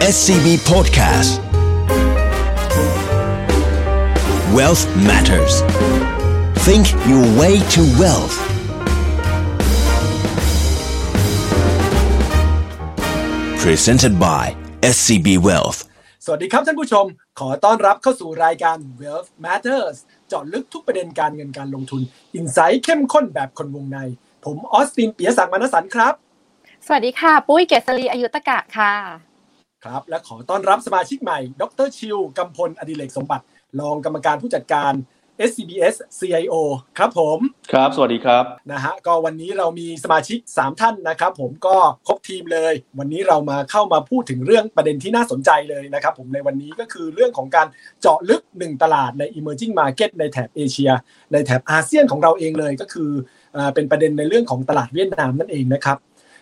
SCB Podcast Wealth Matters Think your way to wealth Presented by SCB Wealth สวัสดีครับท่านผู้ชม ขอต้อนรับเข้าสู่รายการ Wealth Matters เจาะลึกทุกประเด็นการเงินการลงทุน อินไซต์เข้มข้นแบบคนวงใน ผมออสตินเปียศักดิ์มานสันครับ สวัสดีค่ะ ปุ้ยเกษรีอายุตกะค่ะ ครับ และขอต้อนรับสมาชิกใหม่ ดรชิวกำพลอดิเลกสมบัติ รองกรรมการผู้จัดการ SCBS CIO ครับผม ครับ สวัสดีครับ นะฮะ ก็วันนี้เรามีสมาชิก 3 ท่านนะครับ ผมก็ครบทีมเลย วันนี้เรามาเข้ามาพูดถึงเรื่องประเด็นที่น่าสนใจเลยนะครับ ผมในวันนี้ก็คือเรื่องของการเจาะลึก 1 ตลาดใน emerging market ในแถบเอเชีย ในแถบอาเซียนของเราเองเลยก็คืออ่าเป็นประเด็นในเรื่องของตลาดเวียดนามนั่นเองนะครับ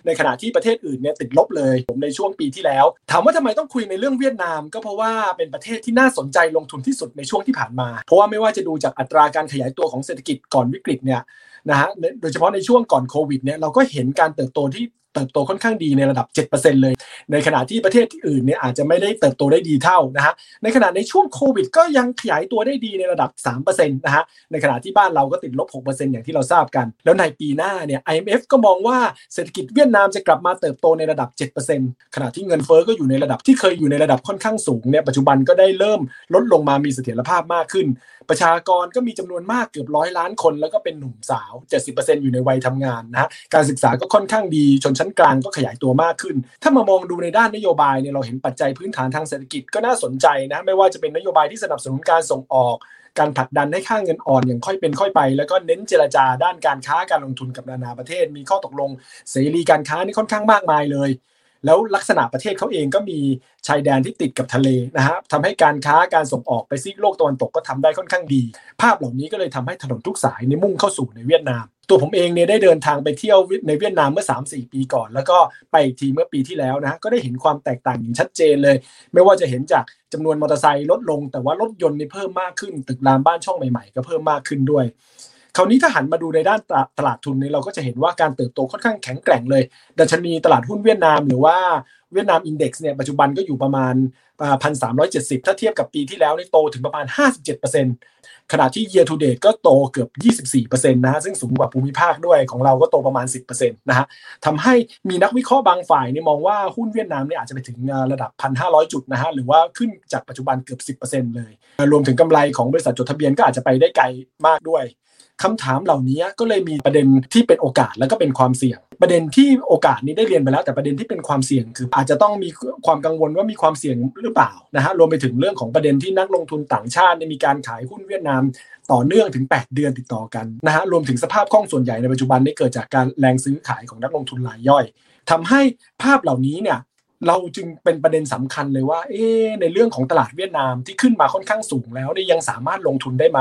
ในขณะที่ประเทศอื่นเนี่ยติดลบเลย ผมในช่วงปีที่แล้ว ถามว่าทำไมต้องคุยในเรื่องเวียดนาม ก็เพราะว่าเป็นประเทศที่น่าสนใจลงทุนที่สุดในช่วงที่ผ่านมา เพราะว่าไม่ว่าจะดูจากอัตราการขยายตัวของเศรษฐกิจก่อนวิกฤตเนี่ยนะฮะโดยเฉพาะในช่วงก่อนโควิดเนี่ยเราก็เห็นการเติบโตที่ เติบโตค่อนข้างดีในระดับ 7%เลย ในขณะที่ประเทศที่อื่นเนี่ยอาจจะไม่ได้เติบโตได้ดีเท่านะฮะ ในขณะในช่วงโควิดก็ยังขยายตัวได้ดีในระดับ 3%นะฮะ ในขณะที่บ้านเราก็ติดลบ 6%อย่างที่เราทราบกัน แล้วในปีหน้าเนี่ย IMF ก็มองว่าเศรษฐกิจเวียดนามจะกลับมาเติบโตในระดับ 7%ขณะที่เงินเฟ้อก็อยู่ในระดับที่เคยอยู่ในระดับค่อนข้างสูงเนี่ย ปัจจุบันก็ได้เริ่มลดลงมามีเสถียรภาพมากขึ้นประชากรก็มีจำนวนมากเกือบร้อยล้านคน แล้วก็เป็นหนุ่มสาว 70%อยู่ในวัยทำงานนะฮะการศึกษาก็ค่อนข้างดีชนชั้นกลางก็ขยายตัวมากขึ้น ถ้ามามองดูในด้านนโยบายเนี่ยเราเห็นปัจจัยพื้นฐานทางเศรษฐกิจก็น่าสนใจนะไม่ว่าจะเป็นนโยบายที่สนับสนุนการส่งออกการผลักดันให้ค่าเงินอ่อนอย่างค่อยเป็นค่อยไป แล้วก็เน้นเจรจาด้านการค้าการลงทุนกับนานาประเทศ มีข้อตกลงเสรีการค้านี่ค่อนข้างมากมายเลย แล้วลักษณะประเทศเขาเองก็มีชายแดนที่ติดกับทะเลนะฮะทำให้การค้าการส่งออกไปซีกโลกตะวันตกก็ทำได้ค่อนข้างดี ภาพเหล่านี้ก็เลยทำให้ถนนทุกสายในมุ่งเข้าสู่ในเวียดนาม ตัวผมเองเนี่ยได้เดินทางไปเที่ยวในเวียดนามเมื่อ 3-4 ปีก่อน แล้วก็ไปอีกทีเมื่อปีที่แล้วนะก็ได้เห็นความแตกต่างอย่างชัดเจนเลย ไม่ว่าจะเห็นจากจำนวนมอเตอร์ไซค์ลดลง แต่ว่ารถยนต์นี่เพิ่มมากขึ้น ตึกรามบ้านช่องใหม่ๆ ก็เพิ่มมากขึ้นด้วย คราวนี้ถ้าหันมาดูในด้านตลาดทุนเนี่ยเราก็จะเห็นว่าการเติบโตค่อนข้างแข็งแกร่งเลย ดัชนีตลาดหุ้นเวียดนามหรือว่าเวียดนามอินเด็กซ์เนี่ยปัจจุบันก็อยู่ประมาณพันสามร้อยเจ็ดสิบถ้าเทียบกับปีที่แล้วนี่โตถึงประมาณ 57%ขณะที่ year to date ก็โตเกือบ 24%นะฮะซึ่งสูงกว่าภูมิภาคด้วยของเราก็โตประมาณ 10%นะฮะทำให้มีนักวิเคราะห์บางฝ่ายนี่มองว่าหุ้นเวียดนามเนี่ยอาจจะไปถึงระดับ 1,500 จุดนะฮะหรือว่าขึ้นจากปัจจุบันเกือบ 10%เลย รวมถึงกำไรของบริษัทจดทะเบียนก็อาจจะไปได้ไกลมากด้วย คำถามเหล่านี้ก็เลยมีประเด็นที่เป็นโอกาสแล้วก็เป็นความเสี่ยง ประเด็นที่โอกาสนี้ได้เรียนไปแล้ว แต่ประเด็นที่เป็นความเสี่ยงคือ อาจจะต้องมีความกังวลว่ามีความเสี่ยงหรือเปล่านะฮะรวมไปถึงเรื่องของประเด็นที่นักลงทุนต่างชาติมีการขายหุ้นเวียดนามต่อเนื่องถึง 8 เดือนติดต่อกันนะฮะรวมถึงสภาพคล่องส่วนใหญ่ในปัจจุบันนี้เกิดจากการแรงซื้อขายของนักลงทุนรายย่อยทำให้ภาพเหล่านี้เนี่ย เราจึงเป็นประเด็นสำคัญเลยว่า เอ๊ในเรื่องของตลาดเวียดนามที่ขึ้นมาค่อนข้างสูงแล้วเนี่ยยังสามารถลงทุนได้ไหม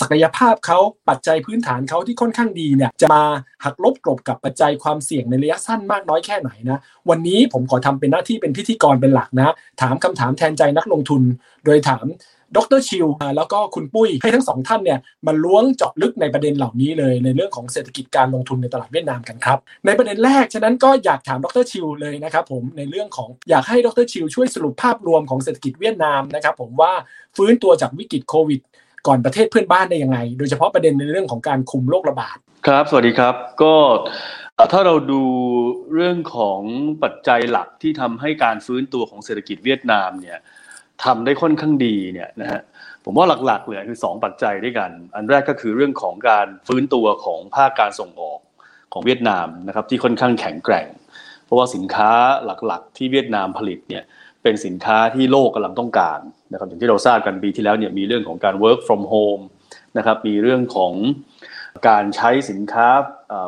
ศักยภาพเขาปัจจัยพื้นฐานเขาที่ค่อนข้างดีเนี่ยจะมาหักลบกลบกับปัจจัยความเสี่ยงในระยะสั้นมากน้อยแค่ไหนนะวันนี้ผมขอทำเป็นหน้าที่เป็นพิธีกรเป็นหลักนะ ถามคำถามแทนใจนักลงทุน โดยถาม ดรชิวแล้วก็คุณปุ้ยให้ทั้งสองท่านเนี่ยมาล้วงเจาะลึกในประเด็นเหล่านี้เลยในเรื่องของเศรษฐกิจการลงทุนในตลาดเวียดนามกันครับ ในประเด็นแรกฉะนั้นก็อยากถามดรชิวเลยนะครับผมในเรื่องของอยากให้ดรชิวช่วยสรุปภาพรวมของเศรษฐกิจเวียดนามนะครับผมว่าฟื้นตัวจากวิกฤตโควิดก่อนประเทศเพื่อนบ้านได้ยังไง โดยเฉพาะประเด็นในเรื่องของการคุมโรคระบาด ครับ สวัสดีครับ ก็ถ้าเราดูเรื่องของปัจจัยหลักที่ทำให้การฟื้นตัวของเศรษฐกิจเวียดนามเนี่ย ทำได้ค่อนข้างดีเนี่ยนะฮะผมว่าหลักๆเลยคือ 2 ปัจจัยด้วยกัน อันแรกก็คือเรื่องของการฟื้นตัวของภาคการส่งออกของเวียดนามนะครับที่ค่อนข้างแข็งแกร่ง เพราะว่าสินค้าหลักๆ ที่เวียดนามผลิตเนี่ยเป็นสินค้าที่โลกกำลังต้องการนะครับอย่างที่เราทราบกันปีที่แล้วเนี่ยมีเรื่องของการ work from home นะครับมีเรื่องของการใช้สินค้า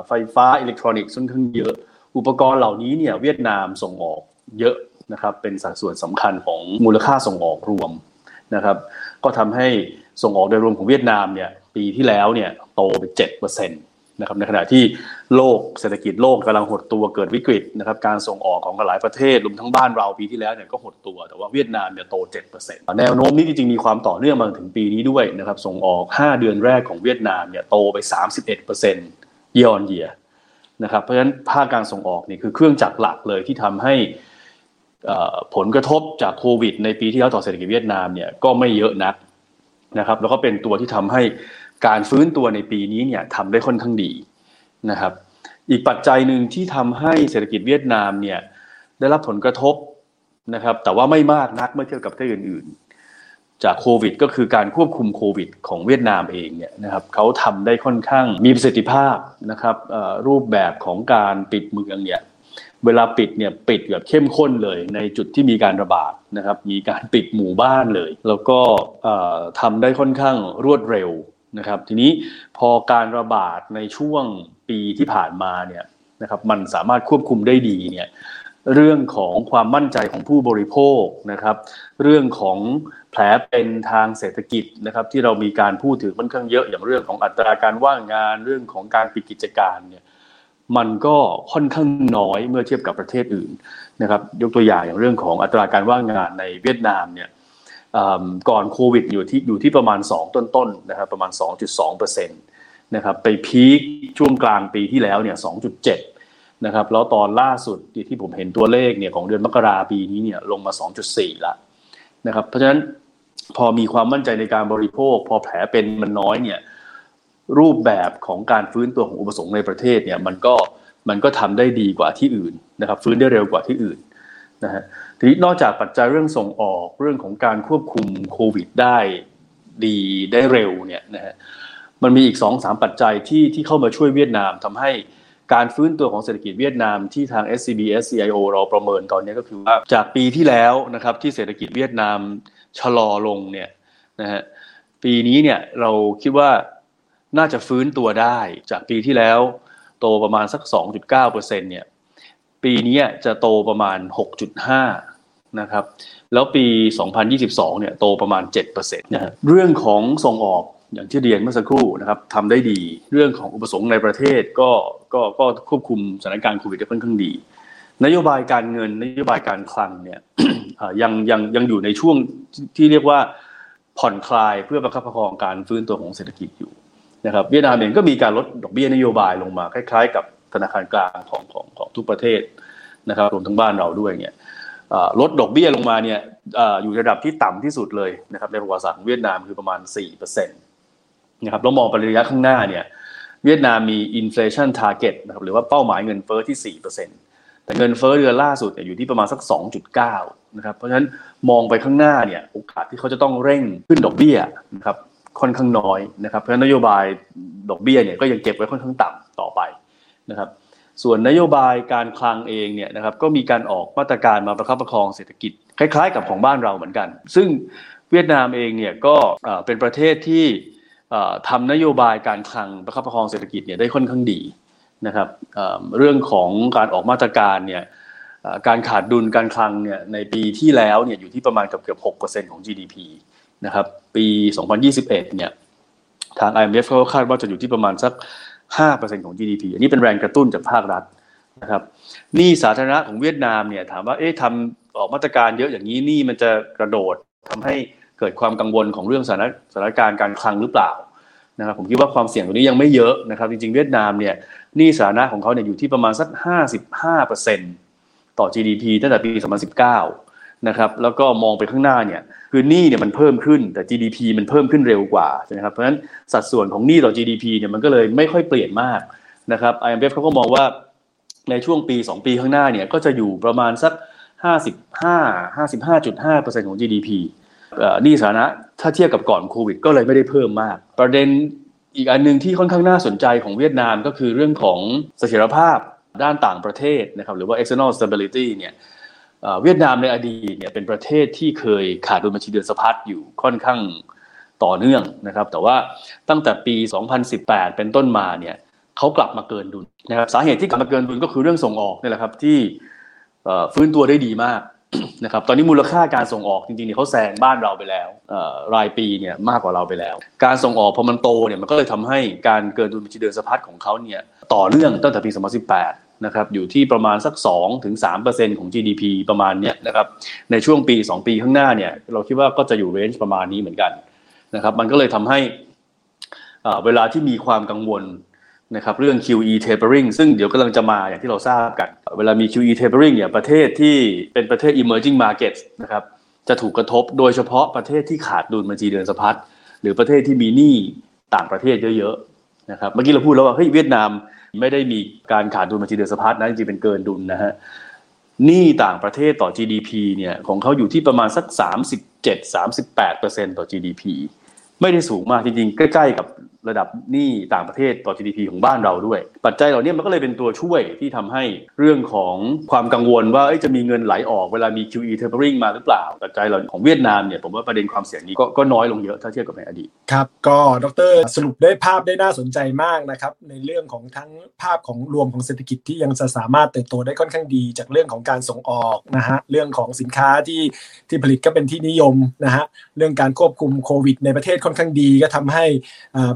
ไฟฟ้าอิเล็กทรอนิกส์ค่อนข้างเยอะ อุปกรณ์เหล่านี้เนี่ยเวียดนามส่งออกเยอะ นะครับเป็นสัดส่วนสำคัญของมูลค่าส่งออกรวมนะครับก็ทำให้ส่งออกโดยรวมของเวียดนามเนี่ยปีที่แล้วเนี่ยโตไปเจ็ดเปอร์เซ็นต์นะครับในขณะที่โลกเศรษฐกิจโลกกำลังหดตัวเกิดวิกฤตนะครับการส่งออกของหลายประเทศรวมทั้งบ้านเราปีที่แล้วเนี่ยก็หดตัวแต่ว่าเวียดนามเนี่ยโตเจ็ดเปอร์เซ็นต์แนวโน้มนี้จริงๆมีความต่อเนื่องมาถึงปีนี้ด้วยนะครับส่งออก 5 เดือนแรกของเวียดนามเนี่ยโตไป 31เปอร์เซ็นต์ year on year นะครับเพราะฉะนั้นภาคการส่งออกนี่คือเครื่องจักรหลักเลยที่ทำให้ ผลกระทบจากโควิด ในปีที่แล้วต่อเศรษฐกิจเวียดนามเนี่ยก็ไม่เยอะนักนะครับ แล้วก็เป็นตัวที่ทำให้การฟื้นตัวในปีนี้เนี่ยทำได้ค่อนข้างดีนะครับ อีกปัจจัยหนึ่งที่ทำให้เศรษฐกิจเวียดนามเนี่ยได้รับผลกระทบนะครับ แต่ว่าไม่มากนักเมื่อเทียบกับประเทศอื่น ๆ จากโควิด ก็คือการควบคุมโควิด ของเวียดนามเองเนี่ยนะครับเขาทำได้ค่อนข้างมีประสิทธิภาพนะครับรูปแบบของการปิดเมืองเนี่ย เวลาปิดเนี่ยปิดแบบเข้มข้นเลยในจุดที่มีการระบาดนะครับ มีการปิดหมู่บ้านเลย แล้วก็ทำได้ค่อนข้างรวดเร็วนะครับ ทีนี้พอการระบาดในช่วงปีที่ผ่านมาเนี่ยนะครับมันสามารถควบคุมได้ดีเนี่ยเรื่องของความมั่นใจของผู้บริโภคนะครับ เรื่องของแผลเป็นทางเศรษฐกิจนะครับที่เรามีการพูดถึงค่อนข้างเยอะอย่างเรื่องของอัตราการว่างงาน เรื่องของการปิดกิจการเนี่ย มันก็ค่อนข้างน้อยเมื่อเทียบกับประเทศอื่นนะครับ ยกตัวอย่างอย่างเรื่องของอัตราการว่างงานในเวียดนามเนี่ยก่อนโควิดอยู่ที่อยู่ที่ประมาณ 2 ต้นๆนะครับประมาณ 2.2%นะครับไปพีคช่วงกลางปีที่แล้วเนี่ย2.7นะครับแล้วตอนล่าสุดที่ผมเห็นตัวเลขเนี่ยของเดือนมกราปีนี้เนี่ยลงมา 2.4 ละนะครับเพราะฉะนั้นพอมีความมั่นใจในการบริโภค พอแผลเป็นมันน้อยเนี่ย รูปแบบของการฟื้นตัวของอุปสงค์ในประเทศเนี่ยมันก็มันก็ทำได้ดีกว่าที่อื่นนะครับ ฟื้นได้เร็วกว่าที่อื่นนะฮะทีนี้นอกจากปัจจัยเรื่องส่งออกเรื่องของการควบคุมโควิดได้ดีได้เร็วเนี่ยนะฮะมันมีอีก2อสาปัจจัยที่ที่เข้ามาช่วยเวียดนามทำให้การฟื้นตัวของเศรษฐกิจเวียดนามที่ทาง SCB SCIO เราประเมินตอนนี้ก็คือว่าจากปีที่แล้วนะครับที่เศรษฐกิจเวียดนามชะลอลงเนี่ยนะฮะปีนี้เนี่ยเราคิดว่า น่าจะฟื้นตัวได้ จากปีที่แล้วโตประมาณสัก 2.9%เนี่ยปีนี้จะโตประมาณ 6.5 นะครับ แล้วปี 2022 เนี่ยโตประมาณ 7%นะเรื่องของส่งออกอย่างที่เรียนเมื่อสักครู่นะครับทำได้ดี เรื่องของอุปสงค์ในประเทศก็ก็ก็ควบคุมสถานการณ์โควิดได้ค่อนข้างดี นโยบายการเงินนโยบายการคลังเนี่ยยังยังยังอยู่ในช่วงที่เรียกว่าผ่อนคลายเพื่อประคับประคองการฟื้นตัวของเศรษฐกิจอยู่ นะครับเวียดนามเองก็มีการลดดอกเบี้ยนโยบายลงมาคล้ายๆ กับธนาคารกลางของของของทุกประเทศนะครับรวมทั้งบ้านเราด้วยเนี่ยลดดอกเบี้ยลงมาเนี่ยอยู่ระดับที่ต่ำที่สุดเลยนะครับในประวัติศาสตร์เวียดนามคือประมาณ4%นะครับแล้วมองไประยะข้างหน้าเนี่ยเวียดนามมี inflation target นะครับหรือว่าเป้าหมายเงินเฟ้อที่ 4%แต่เงินเฟ้อเดือนล่าสุดอยู่ที่ประมาณสัก 2.9นะครับเพราะฉะนั้นมองไปข้างหน้าเนี่ยโอกาสที่เขาจะต้องเร่งขึ้นดอกเบี้ยนะครับ ค่อนข้างน้อยนะครับ เพราะนโยบายดอกเบี้ยเนี่ยก็ยังเก็บไว้ค่อนข้างต่ำต่อไปนะครับ ส่วนนโยบายการคลังเองเนี่ยนะครับก็มีการออกมาตรการมาประคับประคองเศรษฐกิจคล้าย ๆ กับของบ้านเราเหมือนกัน ซึ่งเวียดนามเองเนี่ยก็เป็นประเทศที่ทำนโยบายการคลังประคับประคองเศรษฐกิจเนี่ยได้ค่อนข้างดีนะครับเรื่องของการออกมาตรการเนี่ยการขาดดุลการคลังเนี่ยในปีที่แล้วเนี่ยอยู่ที่ประมาณเกือบเกือบหกเปอร์เซ็นต์ของ GDP นะครับปี 2021 เนี่ยทาง IMF เขาคาดว่าจะอยู่ที่ประมาณสัก 5%ของ GDP อันนี้เป็นแรงกระตุ้นจากภาครัฐนะครับนี่สาธารณะของเวียดนามเนี่ยถามว่าเอ๊ะทำออกมาตรการเยอะอย่างนี้นี่มันจะกระโดดทำให้เกิดความกังวลของเรื่องสถานสถานการณ์การคลังหรือเปล่านะครับผมคิดว่าความเสี่ยงตรงนี้ยังไม่เยอะนะครับจริงๆเวียดนามเนี่ยนี่สาธารณะของเขาเนี่ยอยู่ที่ประมาณสัก 55%ต่อ GDP ตั้งแต่ปี 2019 นะครับแล้วก็มองไปข้างหน้าเนี่ยคือหนี้เนี่ยมันเพิ่มขึ้นแต่ GDP มันเพิ่มขึ้นเร็วกว่าใช่ไหมครับเพราะฉะนั้นสัดส่วนของหนี้ต่อ GDP เนี่ยมันก็เลยไม่ค่อยเปลี่ยนมากนะครับ IMF เขาก็มองว่าในช่วงปี 2 ปีข้างหน้าเนี่ยก็จะอยู่ประมาณสัก 55 55.5%ของ GDP หนี้สาธารณะถ้าเทียบกับก่อนโควิด ก็เลยไม่ได้เพิ่มมาก ประเด็นอีกอันหนึ่งที่ค่อนข้างน่าสนใจของเวียดนามก็คือเรื่องของเสถียรภาพด้านต่างประเทศนะครับหรือว่า external stability เนี่ย เวียดนามในอดีตเนี่ยเป็นประเทศที่เคยขาดดุลบัญชีเดือนสะพัดอยู่ค่อนข้างต่อเนื่องนะครับ แต่ว่าตั้งแต่ปี 2018 เป็นต้นมาเนี่ยเขากลับมาเกินดุลนะครับสาเหตุที่กลับมาเกินดุลก็คือเรื่องส่งออกนี่แหละครับที่ฟื้นตัวได้ดีมากนะครับตอนนี้มูลค่าการส่งออกจริงๆเนี่ยเขาแซงบ้านเราไปแล้วรายปีเนี่ยมากกว่าเราไปแล้ว การส่งออกพอมันโตเนี่ยมันก็เลยทำให้การเกินดุลบัญชีเดือนสะพัดของเขาเนี่ยต่อเนื่องตั้งแต่ปี 2018 นะครับอยู่ที่ประมาณสัก2ถึง3%ของ GDP ประมาณเนี้ยนะครับในช่วงปี 2 ปีข้างหน้าเนี่ยเราคิดว่าก็จะอยู่เรนจ์ประมาณนี้เหมือนกันนะครับมันก็เลยทำให้เวลาที่มีความกังวลนะครับเรื่อง QE tapering ซึ่งเดี๋ยวกำลังจะมาอย่างที่เราทราบกัน เวลามี QE tapering เนี่ยประเทศที่เป็นประเทศ emerging markets นะครับจะถูกกระทบโดยเฉพาะประเทศที่ขาดดุลบัญชีเดินสะพัดหรือประเทศที่มีหนี้ต่างประเทศเยอะๆนะครับเมื่อกี้เราพูดแล้วว่าเฮ้ยเวียดนาม ไม่ได้มีการขาดดุลบัญชีเดินสะพัดนะจริงๆเป็นเกินดุลนะฮะหนี้ต่างประเทศต่อ GDP เนี่ยของเขาอยู่ที่ประมาณสัก 37-38%ต่อ GDP ไม่ได้สูงมากจริงๆ ใกล้ๆกับ ระดับหนี้ต่างประเทศต่อ GDP ของบ้านเราด้วย ปัจจัยเหล่านี้มันก็เลยเป็นตัวช่วยที่ทำให้เรื่องของความกังวลว่าจะมีเงินไหลออกเวลามี QE tapering มาหรือเปล่า ปัจจัยเหล่าของเวียดนามเนี่ยผมว่าประเด็นความเสี่ยงนี้ก็น้อยลงเยอะถ้าเทียบกับในอดีตครับก็ดรสรุปได้ภาพได้น่าสนใจมากนะครับในเรื่องของทั้งภาพของรวมของเศรษฐกิจที่ยังจะสามารถเติบโตได้ค่อนข้างดี จากเรื่องของการส่งออกนะฮะเรื่องของสินค้าที่ที่ผลิตก็เป็นที่นิยมนะฮะเรื่องการควบคุมโควิด ในประเทศค่อนข้างดีก็ทำให้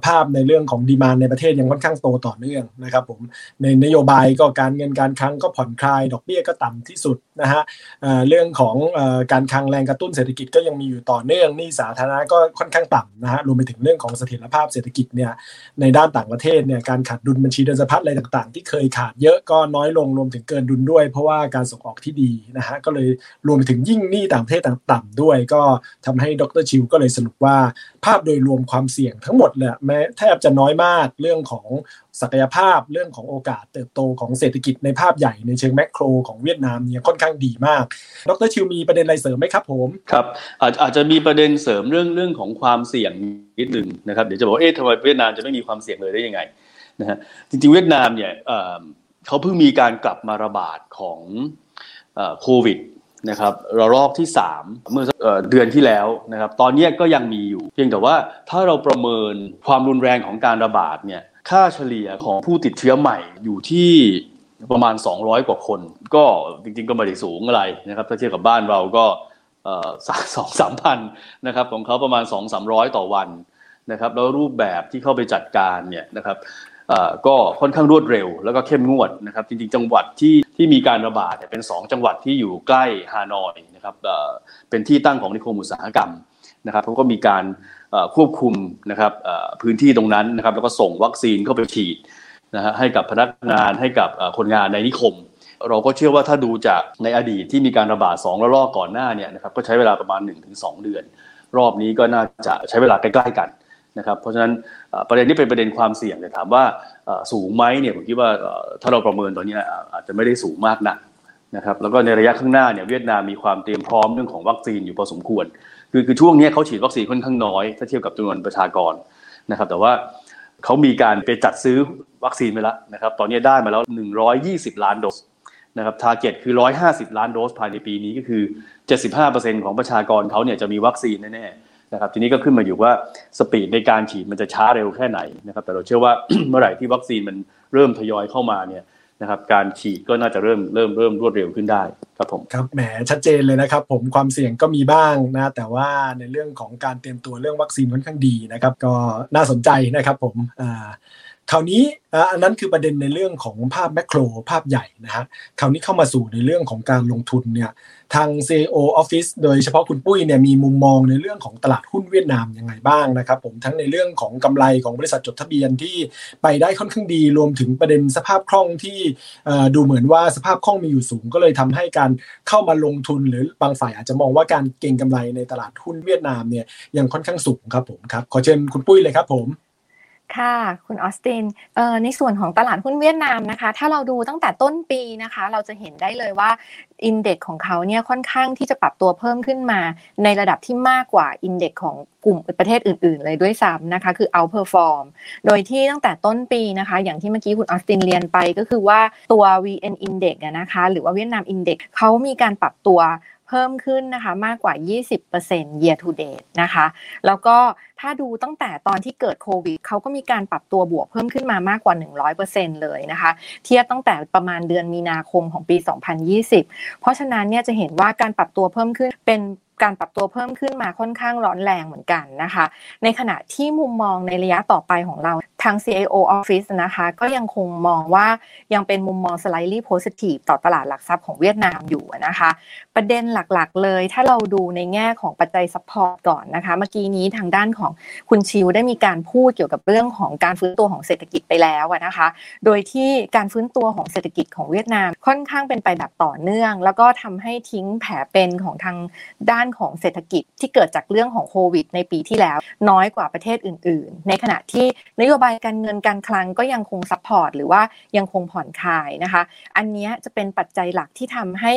ภาพในเรื่องของดีมานในประเทศยังค่อนข้างโตต่อเนื่องนะครับผมในนโยบายก็การเงินการคลังก็ผ่อนคลาย ดอกเบี้ยก็ต่ำที่สุดนะฮะเรื่องของการคลังแรงกระตุ้นเศรษฐกิจก็ยังมีอยู่ต่อเนื่องนี่สาธารณะก็ค่อนข้างต่ำนะฮะรวมไปถึงเรื่องของเสถียรภาพเศรษฐกิจเนี่ยในด้านต่างประเทศเนี่ยการขาดดุลบัญชีเดินสะพัดอะไรต่างๆ ที่เคยขาดเยอะก็น้อยลงรวมถึงเกินดุลด้วย เพราะว่าการส่งออกที่ดีนะฮะก็เลยรวมไปถึงยิ่งหนี้ต่างประเทศต่ำด้วย ก็ทำให้ดรชิวก็เลยสรุปว่าภาพโดยรวมความเสี่ยงทั้งหมดเลยแม้แทบจะน้อยมากเรื่องของศักยภาพเรื่องของโอกาสเติบโตของเศรษฐกิจในภาพใหญ่ในเชิงแมกโครของเวียดนามเนี่ยค่อนข้างดีมาก ดรชิวมีประเด็นอะไรเสริมไหมครับผมครับอาจอาจจะมีประเด็นเสริมเรื่องเรื่องของความเสี่ยงนิดหนึ่งนะครับเดี๋ยวจะบอกเอ๊ะทำไมเวียดนามจะไม่มีความเสี่ยงเลยได้ยังไงนะฮะจริงๆเวียดนามเนี่ยเขาเพิ่งมีการกลับมาระบาดของโควิด นะครับระลอกที่ 3 เมื่อเดือนที่แล้วนะครับตอนนี้ก็ยังมีอยู่ เพียงแต่ว่าถ้าเราประเมินความรุนแรงของการระบาดเนี่ยค่าเฉลี่ยของผู้ติดเชื้อใหม่อยู่ที่ประมาณ 200 กว่าคน ก็จริงๆก็ไม่ได้สูงอะไรนะครับถ้าเทียบกับบ้านเราก็สองสามพันนะครับของเขาประมาณ 2 3 0 0 ต่อวันนะครับแล้วรูปแบบที่เข้าไปจัดการเนี่ยนะครับ ก็ค่อนข้างรวดเร็ว แล้วก็เข้มงวดนะครับจริงๆ จังหวัดที่ที่มีการระบาดเป็น 2 จังหวัดที่อยู่ใกล้ฮานอยนะครับเป็นที่ตั้งของนิคมอุตสาหกรรมนะครับเขาก็มีการควบคุมนะครับพื้นที่ตรงนั้นนะครับแล้วก็ส่งวัคซีนเข้าไปฉีดนะฮะให้กับพนักงานให้กับคนงานในนิคม เราก็เชื่อว่าถ้าดูจากในอดีตที่มีการระบาด2ระลอกก่อนหน้าเนี่ยนะครับก็ใช้เวลาประมาณ 1-2 เดือน รอบนี้ก็น่าจะใช้เวลาใกล้ๆกันนะครับเพราะฉะนั้น ประเด็นนี้เป็นประเด็นความเสี่ยงแต่ถามว่าสูงไหมเนี่ยผมคิดว่าถ้าเราประเมินตอนนี้อาจจะไม่ได้สูงมากนักนะครับแล้วก็ในระยะข้างหน้าเนี่ยเวียดนามมีความเตรียมพร้อมเรื่องของวัคซีนอยู่พอสมควร คือคือช่วงนี้เขาฉีดวัคซีนค่อนข้างน้อย ถ้าเทียบกับจำนวนประชากรนะครับแต่ว่าเขามีการไปจัดซื้อวัคซีนไปแล้วนะครับตอนนี้ได้มาแล้ว 120 ล้านโดสนะครับทาร์เก็ตคือ 150 ล้านโดสภายในปีนี้ก็คือ 75%ของประชากรเขาเนี่ยจะมีวัคซีนแน่ๆ นะครับทีนี้ก็ขึ้นมาอยู่ว่า speed ในการฉีดมันจะช้าเร็วแค่ไหนนะครับแต่เราเชื่อว่าเมื่อไหร่ที่วัคซีนมันเริ่มทยอยเข้ามาเนี่ยนะครับการฉีดก็น่าจะเริ่มเริ่มเริ่มรวดเร็วขึ้นได้ครับผมครับแหมชัดเจนเลยนะครับ ผมความเสี่ยงก็มีบ้างนะแต่ว่าในเรื่องของการเตรียมตัวเรื่องวัคซีนค่อนข้างดีนะครับ ก็น่าสนใจนะครับผมอ่า คราวนี้อันนั้นคือประเด็นในเรื่องของภาพ macroภาพใหญ่นะฮะคราวนี้เข้ามาสู่ในเรื่องของการลงทุนเนี่ยทาง CEO Office โดยเฉพาะคุณปุ้ยเนี่ยมีมุมมองในเรื่องของตลาดหุ้นเวียดนามยังไงบ้างนะครับผมทั้งในเรื่องของกำไรของบริษัทจดทะเบียนที่ไปได้ค่อนข้างดีรวมถึงประเด็นสภาพคล่องที่ดูเหมือนว่าสภาพคล่องมีอยู่สูง ก็เลยทำให้การเข้ามาลงทุนหรือบางฝ่ายอาจจะมองว่าการเก็งกำไรในตลาดหุ้นเวียดนามเนี่ยยังค่อนข้างสูงครับผมครับขอเชิญคุณปุ้ยเลยครับผม ค่ะ คุณออสตินในส่วนของตลาดหุ้นเวียดนามนะคะ ถ้าเราดูตั้งแต่ต้นปีนะคะ เราจะเห็นได้เลยว่า index ของเขาเนี่ยค่อนข้างที่จะปรับตัวเพิ่มขึ้นมา ในระดับที่มากกว่า index ของกลุ่มประเทศอื่น ๆ เลยด้วยซ้ำนะคะ คือ outperform โดยที่ตั้งแต่ต้นปีนะคะ อย่างที่เมื่อกี้คุณออสตินเรียนไปก็คือว่าตัว VN Index นะคะ หรือว่าเวียดนาม Index เขามีการปรับตัว เพิ่มขึ้นนะคะมากกว่า 20% year to date นะคะ แล้วก็ถ้าดูตั้งแต่ตอนที่เกิดโควิดเขาก็มีการปรับตัวบวกเพิ่มขึ้นมามากกว่า 100%เลยนะคะ เทียบตั้งแต่ประมาณเดือนมีนาคมของปี 2020 เพราะฉะนั้นเนี่ยจะเห็นว่าการปรับตัวเพิ่มขึ้นเป็น การปรับตัวเพิ่มขึ้นมาค่อนข้างร้อนแรงเหมือนกันนะคะ ในขณะที่มุมมองในระยะต่อไปของเราทาง CIO Office นะคะก็ยังคงมองว่ายังเป็นมุมมอง slightly positive ต่อตลาดหลักทรัพย์ของเวียดนามอยู่นะคะ ประเด็นหลักๆ เลยถ้าเราดูในแง่ของปัจจัย support ก่อนนะคะ เมื่อกี้นี้ทางด้านของคุณชิวได้มีการพูดเกี่ยวกับเรื่องของการฟื้นตัวของเศรษฐกิจไปแล้วนะคะ โดยที่การฟื้นตัวของเศรษฐกิจของเวียดนามค่อนข้างเป็นไปแบบต่อเนื่อง แล้วก็ทำให้ทิ้งแผลเป็นของทางด้านของเศรษฐกิจที่เกิดจากเรื่องของโควิด ในปีที่แล้ว น้อยกว่าประเทศอื่น ๆ ในขณะที่นโยบายการเงินการคลังก็ยังคง support หรือว่ายังคงผ่อนคลายนะคะ อันนี้จะเป็นปัจจัยหลักที่ทำให้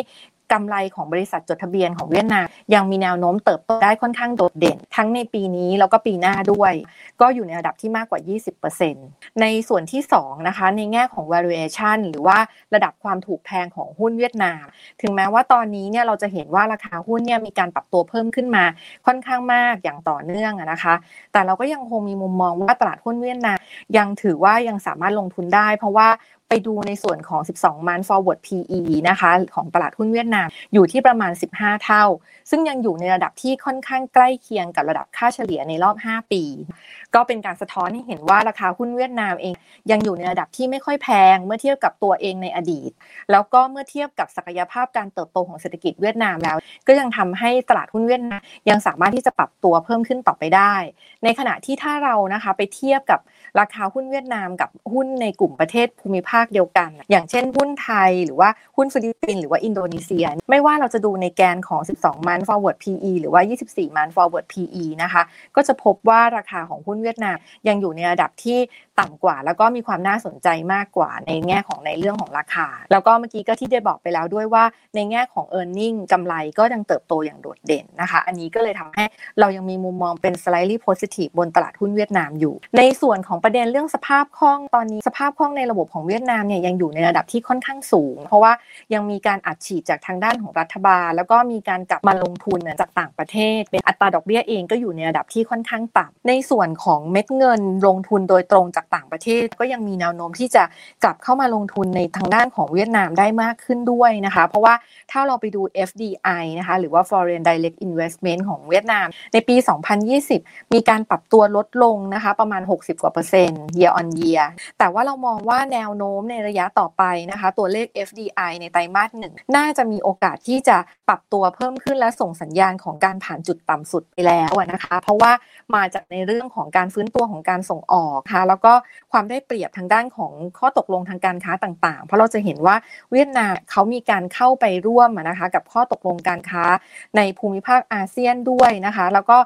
กำไรของบริษัทจดทะเบียนของเวียดนามยังมีแนวโน้มเติบโตได้ค่อนข้างโดดเด่น ทั้งในปีนี้แล้วก็ปีหน้าด้วย ก็อยู่ในระดับที่มากกว่า 20%ในส่วนที่ 2 นะคะ ในแง่ของ valuation หรือว่าระดับความถูกแพงของหุ้นเวียดนาม ถึงแม้ว่าตอนนี้เนี่ยเราจะเห็นว่าราคาหุ้นเนี่ยมีการปรับตัวเพิ่มขึ้นมาค่อนข้างมากอย่างต่อเนื่องนะคะ แต่เราก็ยังคงมีมุมมองว่าตลาดหุ้นเวียดนามยังถือว่ายังสามารถลงทุนได้ เพราะว่า ไปดูในส่วนของ 12 มัน forward PE นะคะ ของตลาดหุ้นเวียดนาม อยู่ที่ประมาณ 15 เท่า ซึ่งยังอยู่ในระดับที่ค่อนข้างใกล้เคียงกับระดับค่าเฉลี่ยในรอบ 5 ปี ก็เป็นการสะท้อนให้เห็นว่าราคาหุ้นเวียดนามเอง ยังอยู่ในระดับที่ไม่ค่อยแพง เมื่อเทียบกับตัวเองในอดีต แล้วก็เมื่อเทียบกับศักยภาพการเติบโตของเศรษฐกิจเวียดนามแล้ว ก็ยังทำให้ตลาดหุ้นเวียดนามยังสามารถที่จะปรับตัวเพิ่มขึ้นต่อไปได้ ในขณะที่ถ้าเรานะคะไปเทียบกับราคาหุ้นเวียดนามกับหุ้นในกลุ่มประเทศภูมิภาคเดียวกัน อย่างเช่นหุ้นไทย หรือว่าหุ้นฟิลิปปินส์หรือว่าอินโดนีเซีย ไม่ว่าเราจะดูในแกนของ 12 month forward PE หรือว่า 24 month forward PE นะคะก็จะพบว่าราคาของหุ้นเวียดนามยังอยู่ในระดับที่ต่ำกว่า แล้วก็มีความน่าสนใจมากกว่าในแง่ของในเรื่องของราคา แล้วก็เมื่อกี้ก็ที่ได้บอกไปแล้วด้วยว่าในแง่ของ e a r n i n g กำไรก็ยังเติบโตอย่างโดดเด่นนะคะ อันนี้ก็เลยทำให้เรายังมีมุมมองเป็น slightly positive บนตลาดหุ้นเวียดนามอยู่ ในส่วนของประเด็นเรื่องสภาพคล่องตอนนี้สภาพคล่องในระบบของเวียดนามเนี่ยยังอยู่ในระดับที่ค่อนข้างสูง เพราะว่ายังมีการอัดฉีดจากทางด้านของรัฐบาล แล้วก็มีการกลับมาลงทุนจากต่างประเทศ เป็นอัตราดอกเบี้ยเองก็อยู่ในระดับที่ค่อนข้างต่ำในส่วนของเม็ดเงินลงทุนโดยตรงจากต่างประเทศ ก็ยังมีแนวโน้มที่จะกลับเข้ามาลงทุนในทางด้านของเวียดนามได้มากขึ้นด้วยนะคะ เพราะว่าถ้าเราไปดู FDI นะคะหรือว่า Foreign Direct Investment ของเวียดนาม ในปี 2020 มีการปรับตัวลดลงนะคะประมาณ 60 กว่าเปอร์เซ็นต์ year on year แต่ว่าเรามองว่าแนวโน้มในระยะต่อไปนะคะ ตัวเลข FDI ในไตรมาสหนึ่งน่าจะมีโอกาสที่จะปรับตัวเพิ่มขึ้นและส่งสัญญาณของการผ่านจุดต่ำสุดไปแล้วนะคะ เพราะว่ามาจากในเรื่องของการฟื้นตัวของการส่งออกค่ะ แล้วก็ความได้เปรียบทางด้านของข้อตกลงทางการค้าต่างๆ เพราะเราจะเห็นว่าเวียดนามเขามีการเข้าไปร่วมนะคะ กับข้อตกลงการค้าในภูมิภาคอาเซียนด้วยนะคะ แล้วก็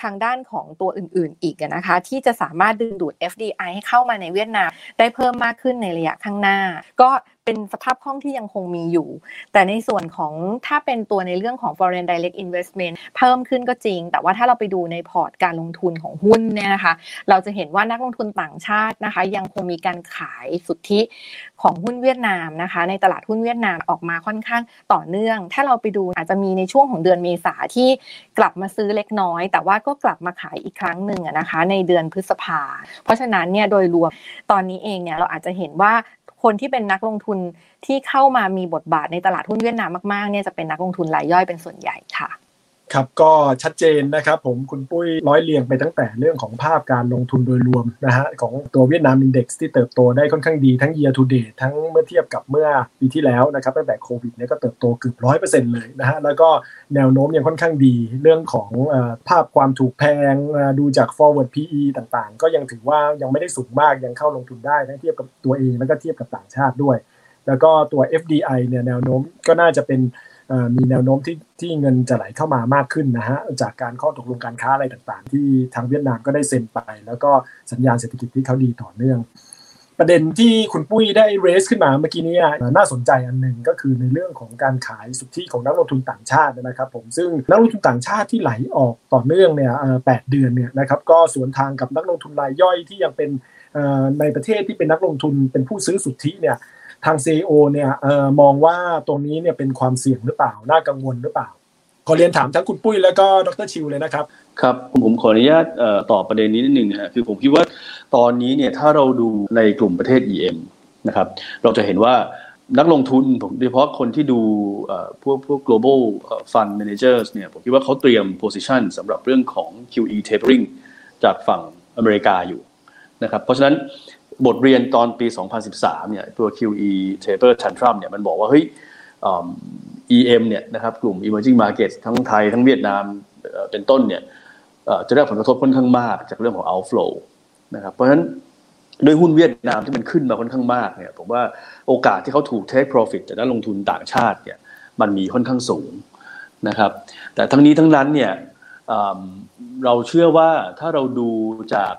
ทางด้านของตัวอื่นๆ อีกนะคะ ที่จะสามารถดึงดูด FDI ให้เข้ามาในเวียดนามได้เพิ่มมากขึ้นในระยะข้างหน้า ก็ เป็นสภาพคล่องที่ยังคงมีอยู่ แต่ในส่วนของถ้าเป็นตัวในเรื่องของ foreign direct investment เพิ่มขึ้นก็จริง แต่ว่าถ้าเราไปดูในพอร์ตการลงทุนของหุ้นเนี่ยนะคะ เราจะเห็นว่านักลงทุนต่างชาตินะคะ ยังคงมีการขายสุทธิของหุ้นเวียดนามนะคะ ในตลาดหุ้นเวียดนามออกมาค่อนข้างต่อเนื่อง ถ้าเราไปดูอาจจะมีในช่วงของเดือนเมษาที่กลับมาซื้อเล็กน้อย แต่ว่าก็กลับมาขายอีกครั้งหนึ่งนะคะ ในเดือนพฤษภา เพราะฉะนั้นเนี่ยโดยรวมตอนนี้เองเนี่ยเราอาจจะเห็นว่า คนที่เป็นนักลงทุนที่เข้ามามีบทบาทในตลาดหุ้นเวียดนามมากๆเนี่ยจะเป็นนักลงทุนรายย่อยเป็นส่วนใหญ่ค่ะ ครับก็ชัดเจนนะครับผมคุณปุ้ยร้อยเรียงไปตั้งแต่เรื่องของภาพการลงทุนโดยรวมนะฮะของตัวเวียดนามอินเด็กซ์ที่เติบโตได้ค่อนข้างดีทั้ง year to date ทั้งเมื่อเทียบกับเมื่อปีที่แล้วนะครับตั้งแต่โควิดเนี่ยก็เติบโตเกือบร้อยเปอร์เซ็นต์เลยนะฮะแล้วก็แนวโน้มยังค่อนข้างดีเรื่องของภาพความถูกแพงดูจาก forward PE ต่างๆ ก็ยังถือว่ายังไม่ได้สูงมากยังเข้าลงทุนได้ทั้งเทียบกับตัวเองแล้วก็เทียบกับต่างชาติด้วย แล้วก็ตัว FDI เนี่ยแนวโน้มก็น่าจะเป็น มีแนวโน้มที่ที่เงินจะไหลเข้ามามากขึ้นนะฮะจากการข้อตกลงการค้าอะไรต่างๆ ที่ทางเวียดนามก็ได้เซ็นไป แล้วก็สัญญาณเศรษฐกิจที่เขาดีต่อเนื่อง ประเด็นที่คุณปุ้ยได้เรสขึ้นมาเมื่อกี้นี้น่าสนใจอันหนึ่งก็คือในเรื่องของการขายสุทธิของนักลงทุนต่างชาตินะครับ ผมซึ่งนักลงทุนต่างชาติที่ไหลออกต่อเนื่องเนี่ยแปดเดือนเนี่ยนะครับก็สวนทางกับนักลงทุนรายย่อยที่ยังเป็นในประเทศที่เป็นนักลงทุนเป็นผู้ซื้อสุทธิเนี่ย ทางซีอเนี่ยออมองว่าตรงนี้เนี่ยเป็นความเสี่ยงหรือเปล่า น่ากังวลหรือเปล่า ขอเรียนถามทั้งคุณปุ้ยแล้วก็ดรชิวเลยนะครับ ครับผมขออนุญาตตอบประเด็นนี้นิดหนึ่งนะคือผมคิดว่าตอนนี้เนี่ยถ้าเราดูในกลุ่มประเทศ EM นะครับ เราจะเห็นว่านักลงทุนโดยเฉพาะคนที่ดูพวกพวก global fund managers เนี่ยผมคิดว่าเขาเตรียม position สำหรับเรื่องของ QE tapering จากฝั่งอเมริกาอยู่นะครับเพราะฉะนั้น บทเรียนตอนปี 2013 เนี่ยตัว QE taper tantrum เนี่ยมันบอกว่าเฮ้ย EM เนี่ยนะครับกลุ่ม emerging markets ทั้งไทยทั้งเวียดนามเป็นต้นเนี่ยจะได้ผลกระทบค่อนข้างมากจากเรื่องของ outflow นะครับเพราะฉะนั้นด้วยหุ้นเวียดนามที่มันขึ้นมาค่อนข้างมากเนี่ยผมว่าโอกาสที่เขาถูก take profit จากนักลงทุนต่างชาติเนี่ยมันมีค่อนข้างสูงนะครับ แต่ทั้งนี้ทั้งนั้นเนี่ยเราเชื่อว่าถ้าเราดูจาก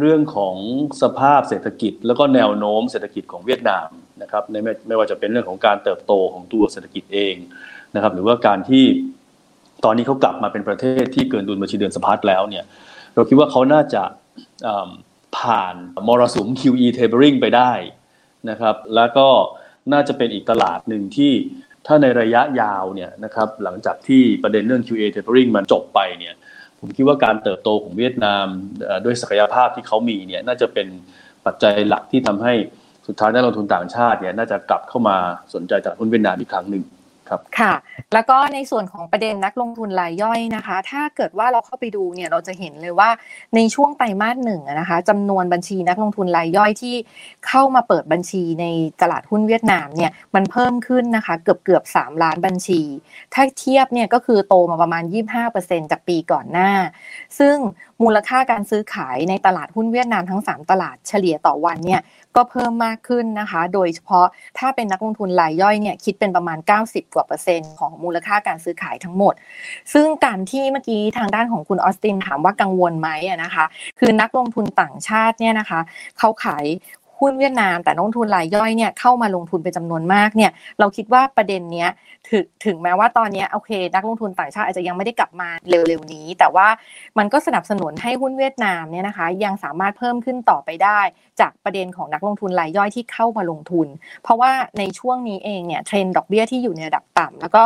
เรื่องของสภาพเศรษฐกิจ แล้วก็แนวโน้มเศรษฐกิจของเวียดนามนะครับไม่ไม่ว่าจะเป็นเรื่องของการเติบโตของตัวเศรษฐกิจเองนะครับ หรือว่าการที่ตอนนี้เขากลับมาเป็นประเทศที่เกินดุลบัญชีเดือนสะพัดแล้วเนี่ย เราคิดว่าเขาน่าจะผ่านมรสุม QE tapering ไปได้นะครับ แล้วก็น่าจะเป็นอีกตลาดหนึ่งที่ถ้าในระยะยาวเนี่ยนะครับหลังจากที่ประเด็นเรื่อง QA tapering มันจบไปเนี่ย ผมคิดว่าการเติบโตของเวียดนามด้วยศักยภาพที่เขามีเนี่ยน่าจะเป็นปัจจัยหลักที่ทำให้สุดท้ายนักลงทุนต่างชาติเนี่ยน่าจะกลับเข้ามาสนใจตลาดหุ้นเวียดนามอีกครั้งหนึ่ง ครับค่ะ แล้วก็ในส่วนของประเด็นนักลงทุนรายย่อยนะคะ ถ้าเกิดว่าเราเข้าไปดูเนี่ยเราจะเห็นเลยว่าในช่วงไตรมาสหนึ่งนะคะจำนวนบัญชีนักลงทุนรายย่อยที่เข้ามาเปิดบัญชีในตลาดหุ้นเวียดนามเนี่ยมันเพิ่มขึ้นนะคะเกือบเกือบสามล้านบัญชี ถ้าเทียบเนี่ยก็คือโตมาประมาณ 25%จากปีก่อนหน้า ซึ่งมูลค่าการซื้อขายในตลาดหุ้นเวียดนามทั้ง 3 ตลาดเฉลี่ยต่อวันเนี่ยก็เพิ่มมากขึ้นนะคะ โดยเฉพาะถ้าเป็นนักลงทุนรายย่อยเนี่ยคิดเป็นประมาณ 90กว่าเปอร์เซ็นต์ของมูลค่าการซื้อขายทั้งหมด ซึ่งการที่เมื่อกี้ทางด้านของคุณออสตินถามว่ากังวลไหมนะคะ คือนักลงทุนต่างชาติเนี่ยนะคะเขาขาย หุ้นเวียดนาม แต่นักลงทุนรายย่อยเนี่ยเข้ามาลงทุนเป็นจำนวนมากเนี่ยเราคิดว่าประเด็นเนี้ยถึงถึงแม้ว่าตอนนี้โอเค นักลงทุนต่างชาติอาจจะยังไม่ได้กลับมาเร็วๆนี้ แต่ว่ามันก็สนับสนุนให้หุ้นเวียดนามเนี่ยนะคะ ยังสามารถเพิ่มขึ้นต่อไปได้ จากประเด็นของนักลงทุนรายย่อยที่เข้ามาลงทุน เพราะว่าในช่วงนี้เองเนี่ยเทรนดอกเบี้ยที่อยู่ในระดับต่ำแล้วก็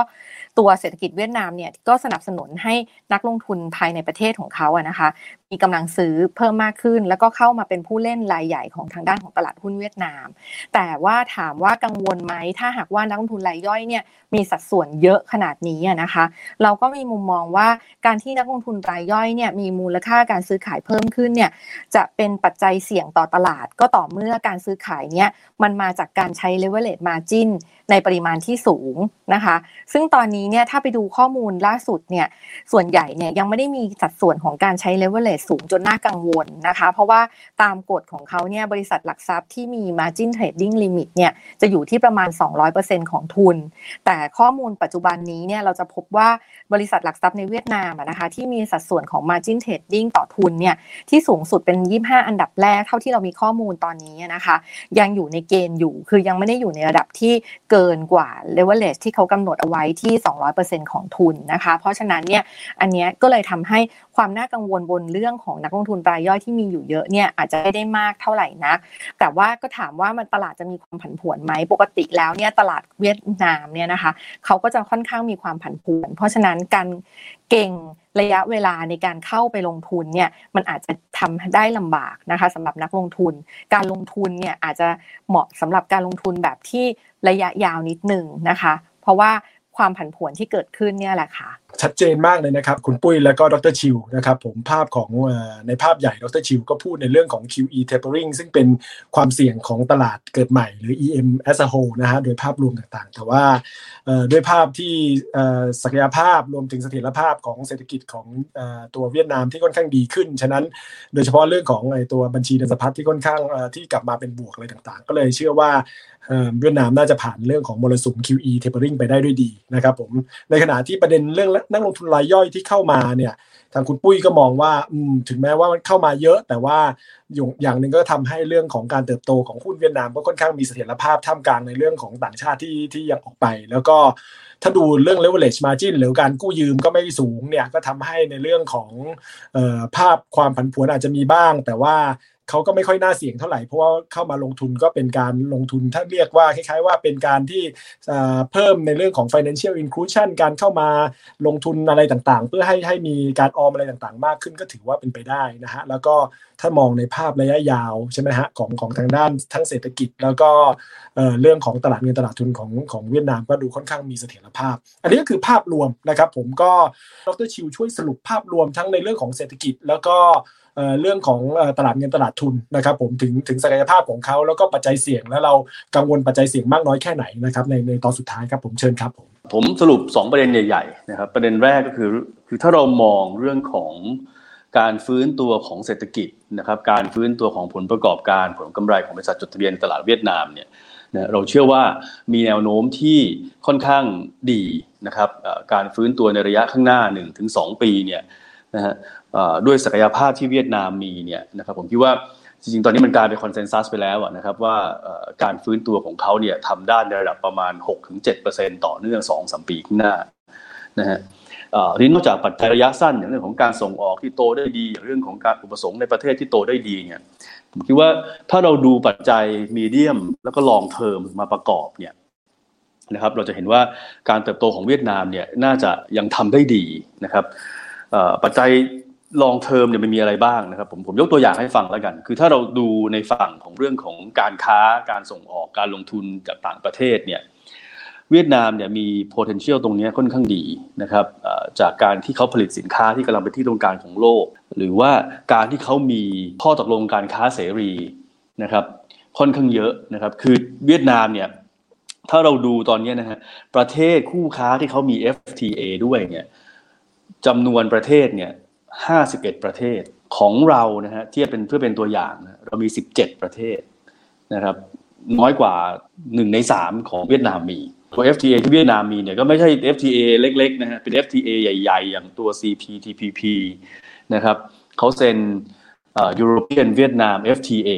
ตัวเศรษฐกิจเวียดนามเนี่ยก็สนับสนุนให้นักลงทุนภายในประเทศของเขาอะนะคะ มีกำลังซื้อเพิ่มมากขึ้น แล้วก็เข้ามาเป็นผู้เล่นรายใหญ่ของทางด้านของตลาดหุ้นเวียดนาม แต่ว่าถามว่ากังวลไหมถ้าหากว่านักลงทุนรายย่อยเนี่ยมีสัดส่วนเยอะขนาดนี้นะคะ เราก็มีมุมมองว่าการที่นักลงทุนรายย่อยเนี่ยมีมูลค่าการซื้อขายเพิ่มขึ้นเนี่ยจะเป็นปัจจัยเสี่ยงต่อตลาด ก็ต่อเมื่อการซื้อขายเนี่ยมันมาจากการใช้ leverage margin ในปริมาณที่สูงนะคะ ซึ่งตอนนี้เนี่ยถ้าไปดูข้อมูลล่าสุดเนี่ยส่วนใหญ่เนี่ยยังไม่ได้มีสัดส่วนของการใช้ leverage สูงจนน่ากังวลนะคะ เพราะว่าตามกฎของเขาเนี่ยบริษัทหลักทรัพย์ที่มี margin trading limit เนี่ยจะอยู่ที่ประมาณ 200%ของทุน แต่ข้อมูลปัจจุบันนี้เนี่ยเราจะพบว่าบริษัทหลักทรัพย์ในเวียดนามนะคะที่มีสัดส่วนของ margin trading ต่อทุนเนี่ยที่สูงสุดเป็น 25 อันดับแรกเท่าที่เรามีข้อมูลตอนนี้นะคะ ยังอยู่ในเกณฑ์อยู่คือยังไม่ได้อยู่ในระดับที่เกินกว่า leverage ที่เขากำหนดเอาไว้ที่ 200%ของทุนนะคะ เพราะฉะนั้นเนี่ยอันนี้ก็เลยทำให้ความน่ากังวลบนเรื่องื่องของนักลงทุนรายย่อยที่มีอยู่เยอะเนี่ยอาจจะไม่ได้มากเท่าไหร่นัก แต่ว่าก็ถามว่ามันตลาดจะมีความผันผวนไหมปกติแล้วเนี่ยตลาดเวียดนามเนี่ยนะคะเขาก็จะค่อนข้างมีความผันผวน เพราะฉะนั้นการเก่งระยะเวลาในการเข้าไปลงทุนเนี่ยมันอาจจะทำได้ลำบากนะคะสำหรับนักลงทุน การลงทุนเนี่ยอาจจะเหมาะสำหรับการลงทุนแบบที่ระยะยาวนิดหนึ่งนะคะ เพราะว่าความผันผวนที่เกิดขึ้นเนี่ยแหละค่ะ ชัดเจนมากเลยนะครับ คุณปุ้ยแล้วก็ดรชิวนะครับผมภาพของในภาพใหญ่ดรชิวก็พูดในเรื่องของ QE tapering ซึ่งเป็นความเสี่ยงของตลาดเกิดใหม่หรือ EM as a whole นะฮะโดยภาพรวมต่างๆ แต่ว่าด้วยภาพที่ศักยภาพรวมถึงเสถียรภาพของเศรษฐกิจของตัวเวียดนามที่ค่อนข้างดีขึ้น ฉะนั้นโดยเฉพาะเรื่องของตัวบัญชีเดินสะพัดที่ค่อนข้างที่กลับมาเป็นบวกอะไรต่างๆ ก็เลยเชื่อว่าเวียดนามน่าจะผ่านเรื่องของมรสุม QE tapering ไปได้ด้วยดีนะครับผมในขณะที่ประเด็นเรื่องนักลงทุนรายย่อยที่เข้ามาเนี่ยทางคุณปุ้ยก็มองว่าถึงแม้ว่ามันเข้ามาเยอะ แต่ว่าอย่างหนึ่งก็ทำให้เรื่องของการเติบโตของหุ้นเวียดนามก็ค่อนข้างมีเสถียรภาพท่ามกลางในเรื่องของต่างชาติที่ที่ยังออกไป แล้วก็ถ้าดูเรื่อง leverage margin หรือการกู้ยืมก็ไม่สูงเนี่ยก็ทำให้ในเรื่องของภาพความผันผวนอาจจะมีบ้าง แต่ว่า เขาก็ไม่ค่อยน่าเสี่ยงเท่าไหร่เพราะว่าเข้ามาลงทุนก็เป็นการลงทุนถ้าเรียกว่าคล้ายๆว่าเป็นการที่เพิ่มในเรื่องของ financial inclusion การเข้ามาลงทุนอะไรต่างๆ เพื่อให้ให้มีการออมอะไรต่างๆ มากขึ้นก็ถือว่าเป็นไปได้นะฮะแล้วก็ถ้ามองในภาพระยะยาวใช่ไหมฮะของของทางด้านทั้งเศรษฐกิจ แล้วก็เรื่องของตลาดเงินตลาดทุนของของเวียดนามก็ดูค่อนข้างมีเสถียรภาพ อันนี้ก็คือภาพรวมนะครับ ผมก็ดรชิวช่วยสรุปภาพรวมทั้งในเรื่องของเศรษฐกิจ แล้วก็ เรื่องของตลาดเงินตลาดทุนนะครับผมถึงถึงศักยภาพของเขาแล้วก็ปัจจัยเสี่ยง แล้วเรากังวลปัจจัยเสี่ยงมากน้อยแค่ไหนนะครับในในตอนสุดท้ายครับผมเชิญครับผมผมสรุป 2 ประเด็นใหญ่ๆนะครับประเด็นแรกก็คือคือถ้าเรามองเรื่องของการฟื้นตัวของเศรษฐกิจนะครับการฟื้นตัวของผลประกอบการผลกำไรของบริษัทจดทะเบียนตลาดเวียดนามเนี่ยนะเราเชื่อว่ามีแนวโน้มที่ค่อนข้างดีนะครับการฟื้นตัวในระยะข้างหน้า 1-2 ปีเนี่ย นะฮะด้วยศักยภาพที่เวียดนามมีเนี่ยนะครับผมคิดว่าจริงๆ ตอนนี้มันกลายเป็นคอนเซนแซสไปแล้วนะครับว่าการฟื้นตัวของเขาเนี่ยทำได้ในระดับประมาณ 6-7%ต่อเนื่อง2-3ปีข้างหน้านะฮะทีนี้นอกจากปัจจัยระยะสั้นอย่างเรื่องของการส่งออกที่โตได้ดีอย่างเรื่องของการอุปสงค์ในประเทศที่โตได้ดีเนี่ยผมคิดว่าถ้าเราดูปัจจัยมีเดียมแล้วก็ลองเทอมมาประกอบเนี่ยนะครับเราจะเห็นว่าการเติบโตของเวียดนามเนี่ยน่าจะยังทำได้ดีนะครับ ปัจจัยลองเทอมเนี่ยมันมีอะไรบ้างนะครับผมผมยกตัวอย่างให้ฟังแล้วกัน คือถ้าเราดูในฝั่งของเรื่องของการค้าการส่งออกการลงทุนจากต่างประเทศเนี่ยเวียดนามเนี่ยมี potential ตรงนี้ค่อนข้างดีนะครับจากการที่เขาผลิตสินค้าที่กำลังเป็นที่ต้องการของโลก หรือว่าการที่เขามีข้อตกลงการค้าเสรีนะครับค่อนข้างเยอะนะครับคือเวียดนามเนี่ยถ้าเราดูตอนนี้นะฮะประเทศคู่ค้าที่เขามี FTA ด้วยเนี่ย จำนวนประเทศเนี่ย51ประเทศของเรานะฮะเทียบเป็นเพื่อเป็นตัวอย่างนะเรามี17ประเทศนะครับ น้อยกว่า1ใน3ของเวียดนามมีตัว FTA ที่เวียดนามมีเนี่ยก็ไม่ใช่ FTA เล็กๆนะฮะเป็น FTA ใหญ่ๆ อย่างตัว CPTPP นะครับเขาเซ็น European Vietnam FTA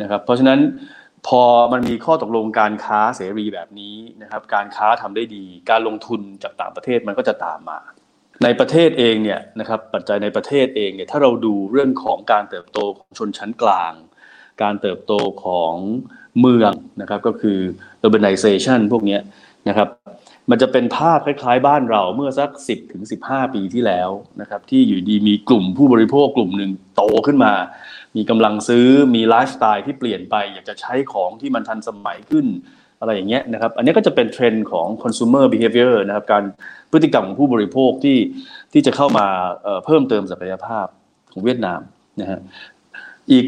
นะครับเพราะฉะนั้นพอมันมีข้อตกลงการค้าเสรีแบบนี้นะครับการค้าทำได้ดี การลงทุนจากต่างประเทศมันก็จะตามมา ในประเทศเองเนี่ยนะครับปัจจัยในประเทศเองเนี่ยถ้าเราดูเรื่องของการเติบโตของชนชั้นกลาง การเติบโตของเมืองนะครับก็คือ urbanization พวกนี้นะครับมันจะเป็นภาพคล้ายๆบ้านเราเมื่อสัก 10ถึง15 ปีที่แล้วนะครับที่อยู่ดีมีกลุ่มผู้บริโภคกลุ่มหนึ่งโตขึ้นมา มีกำลังซื้อมีไลฟ์สไตล์ที่เปลี่ยนไป อยากจะใช้ของที่มันทันสมัยขึ้น อะไรอย่างเงี้ยนะครับ อันนี้ก็จะเป็นเทรนด์ของ consumer behavior นะครับการพฤติกรรมของผู้บริโภคที่ที่จะเข้ามาเพิ่มเติมศักยภาพของเวียดนามนะฮะอีก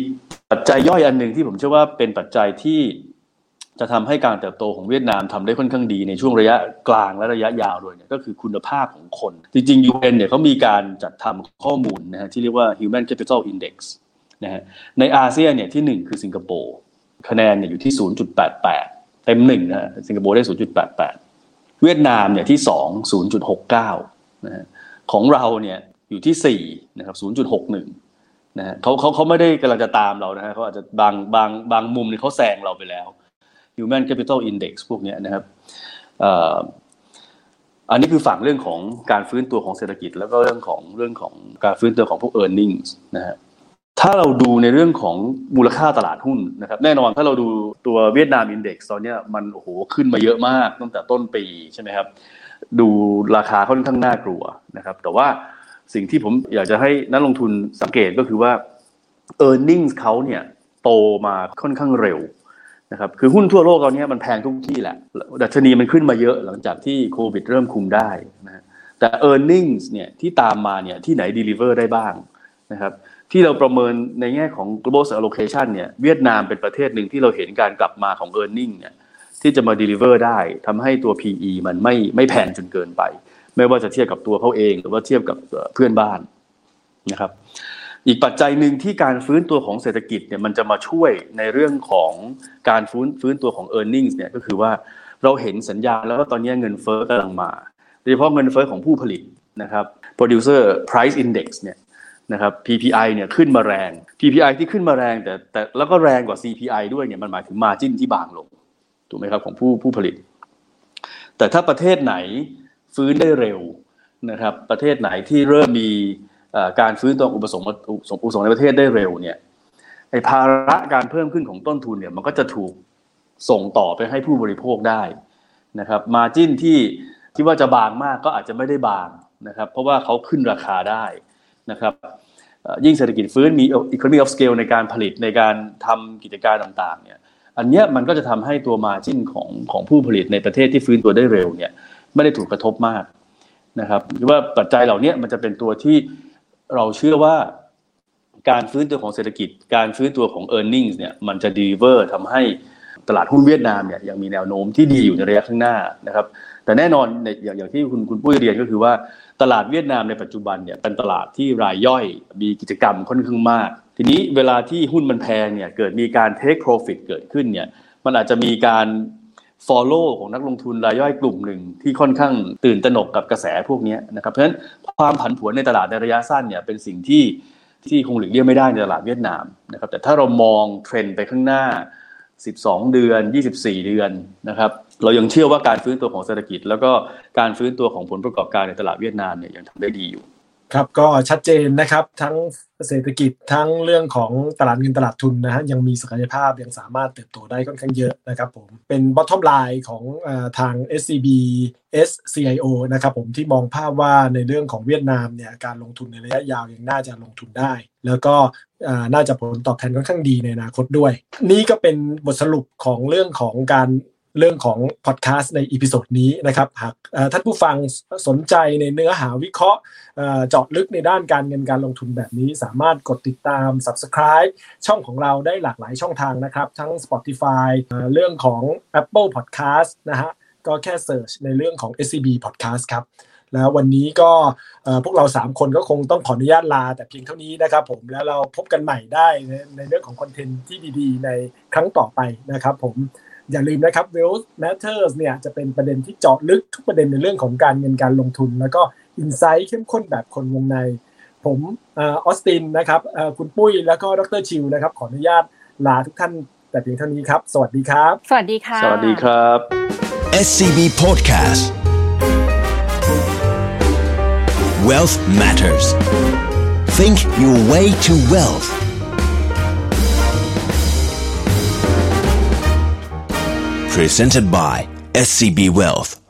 ปัจจัยย่อยอันหนึ่งที่ผมเชื่อว่าเป็นปัจจัยที่จะทำให้การเติบโตของเวียดนามทำได้ค่อนข้างดีในช่วงระยะกลางและระยะยาวด้วยเนี่ยก็คือคุณภาพของคน จริงๆ UN เนี่ยเขามีการจัดทำข้อมูลนะฮะที่เรียกว่า Human Capital Index นะฮะในอาเซียนเนี่ยที่หนึ่งคือสิงคโปร์คะแนนเนี่ยอยู่ที่ 0.88 เต็มหนึ่งนะสิงคโปร์ได้ 0.88 เวียดนามเนี่ยที่สอง0.69นะฮะของเราเนี่ยอยู่ที่สี่นะครับ0.61นะฮะเขาเขาเขาไม่ได้กำลังจะตามเรานะฮะเขาอาจจะบางบางบางมุมเนี่ยเขาแซงเราไปแล้ว Human Capital Index พวกนี้นะครับอันนี้คือฝั่งเรื่องของการฟื้นตัวของเศรษฐกิจ แล้วก็เรื่องของเรื่องของการฟื้นตัวของพวก e a r n i n g นะฮะ ถ้าเราดูในเรื่องของมูลค่าตลาดหุ้นนะครับ แน่นอนถ้าเราดูตัวเวียดนามอินเด็กซ์ตอนนี้มันโอ้โหขึ้นมาเยอะมากตั้งแต่ต้นปีใช่ไหมครับ ดูราคาค่อนข้างน่ากลัวนะครับ แต่ว่าสิ่งที่ผมอยากจะให้นักลงทุนสังเกตก็คือว่า e a r n i n g เขาเนี่ยโตมาค่อนข้างเร็วนะครับคือหุ้นทั่วโลกตอนนี้มันแพงทุกที่แหละ ดัชนีมันขึ้นมาเยอะหลังจากที่โควิดเริ่มคุมได้นะแต่ e a r n i n g เนี่ยที่ตามมาเนี่ยที่ไหน deliver ได้บ้างนะครับ ที่เราประเมินในแง่ของ global allocation เนี่ยเวียดนามเป็นประเทศหนึ่งที่เราเห็นการกลับมาของ e a r n i n g เนี่ยที่จะมา deliver ได้ทำให้ตัว PE มันไม่ไม่แพงจนเกินไป ไม่ว่าจะเทียบกับตัวเขาเอง หรือว่าเทียบกับเพื่อนบ้านนะครับ อีกปัจจัยหนึ่งที่การฟื้นตัวของเศรษฐกิจเนี่ยมันจะมาช่วยในเรื่องของการฟื้นฟื้นตัวของ e a r n i n g เนี่ยก็คือว่าเราเห็นสัญญาณแล้วว่าตอนนี้เงินเฟ้อกำลังมาโดยเฉพาะเงินเฟ้อของผู้ผลิตนะครับ producer price index เนี่ย นะครับ PPI เนี่ยขึ้นมาแรง PPI ที่ขึ้นมาแรงแต่แต่แล้วก็แรงกว่า CPI ด้วยเนี่ยมันหมายถึง margin ที่บางลงถูกไหมครับของผู้ผู้ผลิต แต่ถ้าประเทศไหนฟื้นได้เร็วนะครับ ประเทศไหนที่เริ่มมีการฟื้นตัวอุปสงค์อุปสงค์ในประเทศได้เร็วเนี่ยไอ้ภาระการเพิ่มขึ้นของต้นทุนเนี่ยมันก็จะถูกส่งต่อไปให้ผู้บริโภคได้นะครับ มาจิ้นที่ที่ว่าจะบางมากก็อาจจะไม่ได้บางนะครับ เพราะว่าเขาขึ้นราคาได้ นะครับยิ่งเศรษฐกิจฟื้นมี economy of scale ในการผลิตในการทำกิจการต่างๆเนี่ยอันเนี้ยมันก็จะทำให้ตัวมาจิ้นของของผู้ผลิตในประเทศที่ฟื้นตัวได้เร็วเนี่ยไม่ได้ถูกกระทบมากนะครับหรือว่าปัจจัยเหล่านี้มันจะเป็นตัวที่เราเชื่อว่าการฟื้นตัวของเศรษฐกิจ การฟื้นตัวของ e a r n i n g เนี่ยมันจะดีเวอร์ทำให้ตลาดหุ้นเวียดนามเนี่ยยังมีแนวโน้มที่ดีอยู่ในระยะข้างหน้านะครับ แต่แน่นอนอย่างอย่างที่คุณคุณปุ้ยเรียนก็คือว่าตลาดเวียดนามในปัจจุบันเนี่ยเป็นตลาดที่รายย่อยมีกิจกรรมค่อนข้างมาก ทีนี้เวลาที่หุ้นมันแพงเนี่ยเกิดมีการ take profit เกิดขึ้นเนี่ยมันอาจจะมีการ follow ของนักลงทุนรายย่อยกลุ่มหนึ่งที่ค่อนข้างตื่นตระหนกกับกระแสพวกนี้นะครับเพราะฉะนั้นความผันผวนในตลาดในระยะสั้นเนี่ยเป็นสิ่งที่ที่คงหลีกเลี่ยงไม่ได้ในตลาดเวียดนามนะครับแต่ถ้าเรามองเทรนด์ไปข้างหน้า 12 เดือน 24 เดือนนะครับ เรายังเชื่อว่าการฟื้นตัวของเศรษฐกิจ แล้วก็การฟื้นตัวของผลประกอบการในตลาดเวียดนามเนี่ยยังทำได้ดีอยู่ ครับก็ชัดเจนนะครับทั้งเศรษฐกิจทั้งเรื่องของตลาดเงินตลาดทุนนะฮะยังมีศักยภาพยังสามารถเติบโตได้ค่อนข้างเยอะนะครับผมเป็น bottom line ของอทาง SCB SCIO นะครับผมที่มองภาพว่าในเรื่องของเวียดนามเนี่ยการลงทุนในระยะยาวยังน่าจะลงทุนได้ แล้วก็น่าจะผลตอบแทนค่อนข้างดีในอนาคตด้วย นี่ก็เป็นบทสรุปของเรื่องของการ เรื่องของพอดแคสต์ใน episode นี้นะครับหากท่านผู้ฟังสนใจในเนื้อหาวิเคราะห์เจาะลึกในด้านการเงินการลงทุนแบบนี้ สามารถกดติดตาม Subscribe ช่องของเราได้หลากหลายช่องทางนะครับ ทั้ง Spotify เรื่องของ Apple Podcast นะฮะก็แค่เ e ิร์ชในเรื่องของ SCB Podcast ครับแล้ววันนี้ก็พวกเรา 3 คนก็คงต้องขออนุญาตลา แต่เพียงเท่านี้นะครับผมแล้วเราพบกันใหม่ได้ในเรื่องของคอนเทนต์ที่ดีๆ ในครั้งต่อไปนะครับผม อย่าลืมนะครับ Wealth Matters เนี่ยจะเป็นประเด็นที่เจาะลึกทุกประเด็นในเรื่องของการเงินการลงทุน แล้วก็อินไซต์เข้มข้นแบบคนวงใน ผมออสตินนะครับคุณปุ้ยแล้วก็ดรชิวนะครับขออนุญาตลาทุกท่านแต่เพียงเท่านี้ครับ สวัสดีครับ สวัสดีค่ะ สวัสดีครับ SCB Podcast Wealth Matters Think your way to wealth presented by SCB Wealth